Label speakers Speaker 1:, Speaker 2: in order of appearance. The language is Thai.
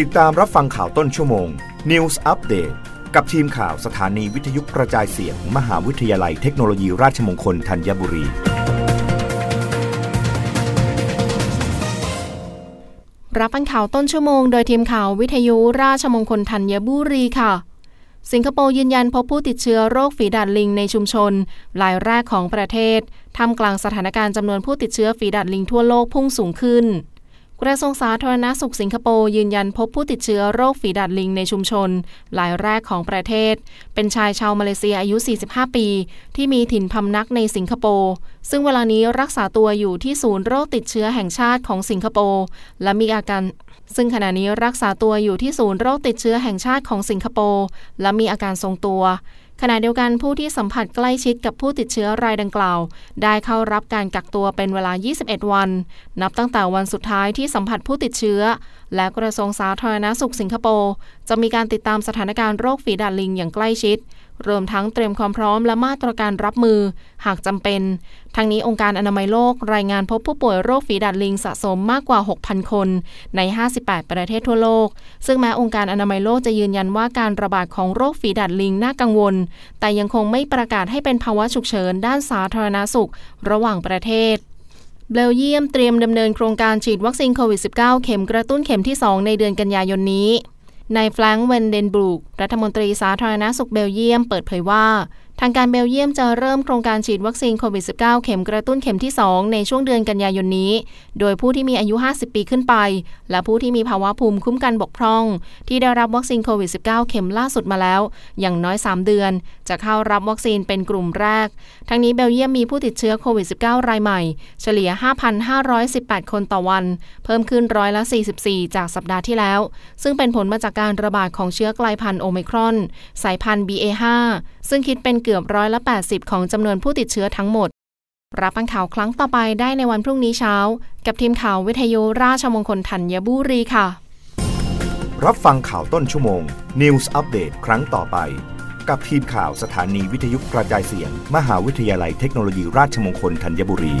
Speaker 1: ติดตามรับฟังข่าวต้นชั่วโมง News Update กับทีมข่าวสถานีวิทยุกระจายเสียงมมหาวิทยาลัยเทคโนโลยีราชมงคลธัญบุรี
Speaker 2: รับฟังข่าวต้นชั่วโมงโดยทีมข่าววิทยุราชมงคลธัญบุรีค่ะ สิงคโปร์ยืนยันพบผู้ติดเชื้อโรคฝีดาดลิงในชุมชนรายแรกของประเทศท่ามกลางสถานการณ์จำนวนผู้ติดเชื้อฝีดาดลิงทั่วโลกพุ่งสูงขึ้น กระทรวงสาธารณาสุขสิงคโปร์ยืนยันพบผู้ติดเชื้อโรคฝีดาดลิงในชุมชนรายแรกของประเทศ เป็นชายชาวมาเลเซียอายุ 45 ปี ที่มีถิ่นพำนักในสิงคโปร์ซึ่งเวลานี้รักษาตัวอยู่ที่ศูนย์โรคติดเชื้อแห่งชาติของสิงคโปร์และมีอาการซึ่งขณะนี้รักษาตัวอยู่ที่ศูนย์โรคติดเชื้อแห่งชาติของสิงคโปร์และมีอาการทรงตัว ขณะเดียวกันผู้ที่สัมผัสใกล้ชิดกับผู้ติดเชื้อรายดังกล่าว ได้เข้ารับการกักตัวเป็นเวลา 21 วัน นับตั้งแต่วันสุดท้ายที่สัมผัสผู้ติดเชื้อ และกระทรวงสาธารณสุขสิงคโปร์จะมีการติดตามสถานการณ์โรคฝีดาดลิงอย่างใกล้ชิดรวมทั้งเตรียมความพร้อมและมาตรการรับมือ หากจำเป็น ทั้งนี้องค์การอนามัยโลกรายงานพบผู้ป่วยโรคฝีดาดลิงสะสมมากกว่า 6,000 คนใน 58 ประเทศทั่วโลก ซึ่งแม้องค์การอนามัยโลกจะยืนยันว่าการระบาดของโรคฝีดาดลิงน่ากังวล แต่ยังคงไม่ประกาศให้เป็นภาวะฉุกเฉินด้านสาธารณสุข ระหว่างประเทศเบลเยียมเตรียมดำเนินโครงการฉีดวัคซีนโควิด -19 เข็มกระตุ้นเข็มที่ 2 ในเดือนกันยายนนี้ นายแฟรงค์เวนเดนบรูกรัฐมนตรีสาธารณสุขเบลเยียม เปิดเผยว่า ทางการเบลเยียมจะเริ่มโครงการฉีดวัคซีนโควิด -19 เข็มกระตุ้นเข็มที่ 2 ในช่วงเดือนกันยายนนี้ โดยผู้ที่มีอายุ 50 ปีขึ้นไป และผู้ที่มีภาวะภูมิคุ้มกันบกพร่อง ที่ได้รับวัคซีนโควิด -19 เข็มล่าสุดมาแล้ว อย่างน้อย 3 เดือน จะเข้ารับวัคซีนเป็นกลุ่มแรก ทั้งนี้เบลเยียมมีผู้ติดเชื้อโควิด -19 รายใหม่ เฉลี่ย 5,518 คนต่อวัน เพิ่มขึ้นร้อยละ 44 จากสัปดาห์ที่แล้ว ซึ่งเป็นผลมาจากการระบาดของเชื้อกลายพันธุ์โอมิครอน สายพันธุ์ BA5 ซึ่งคิดเป็นเกือบร้อยละ 80 ของจำนวนผู้ติดเชื้อทั้งหมด รับฟังข่าวครั้งต่อไปได้ในวันพรุ่งนี้เช้า กับทีมข่าววิทยุราชมงคลธัญบุรีค่ะ
Speaker 1: รับฟังข่าวต้นชั่วโมง News อัปเดตครั้งต่อไป กับทีมข่าวสถานีวิทยุกระจายเสียง มหาวิทยาลัยเทคโนโลยีราชมงคลธัญบุรี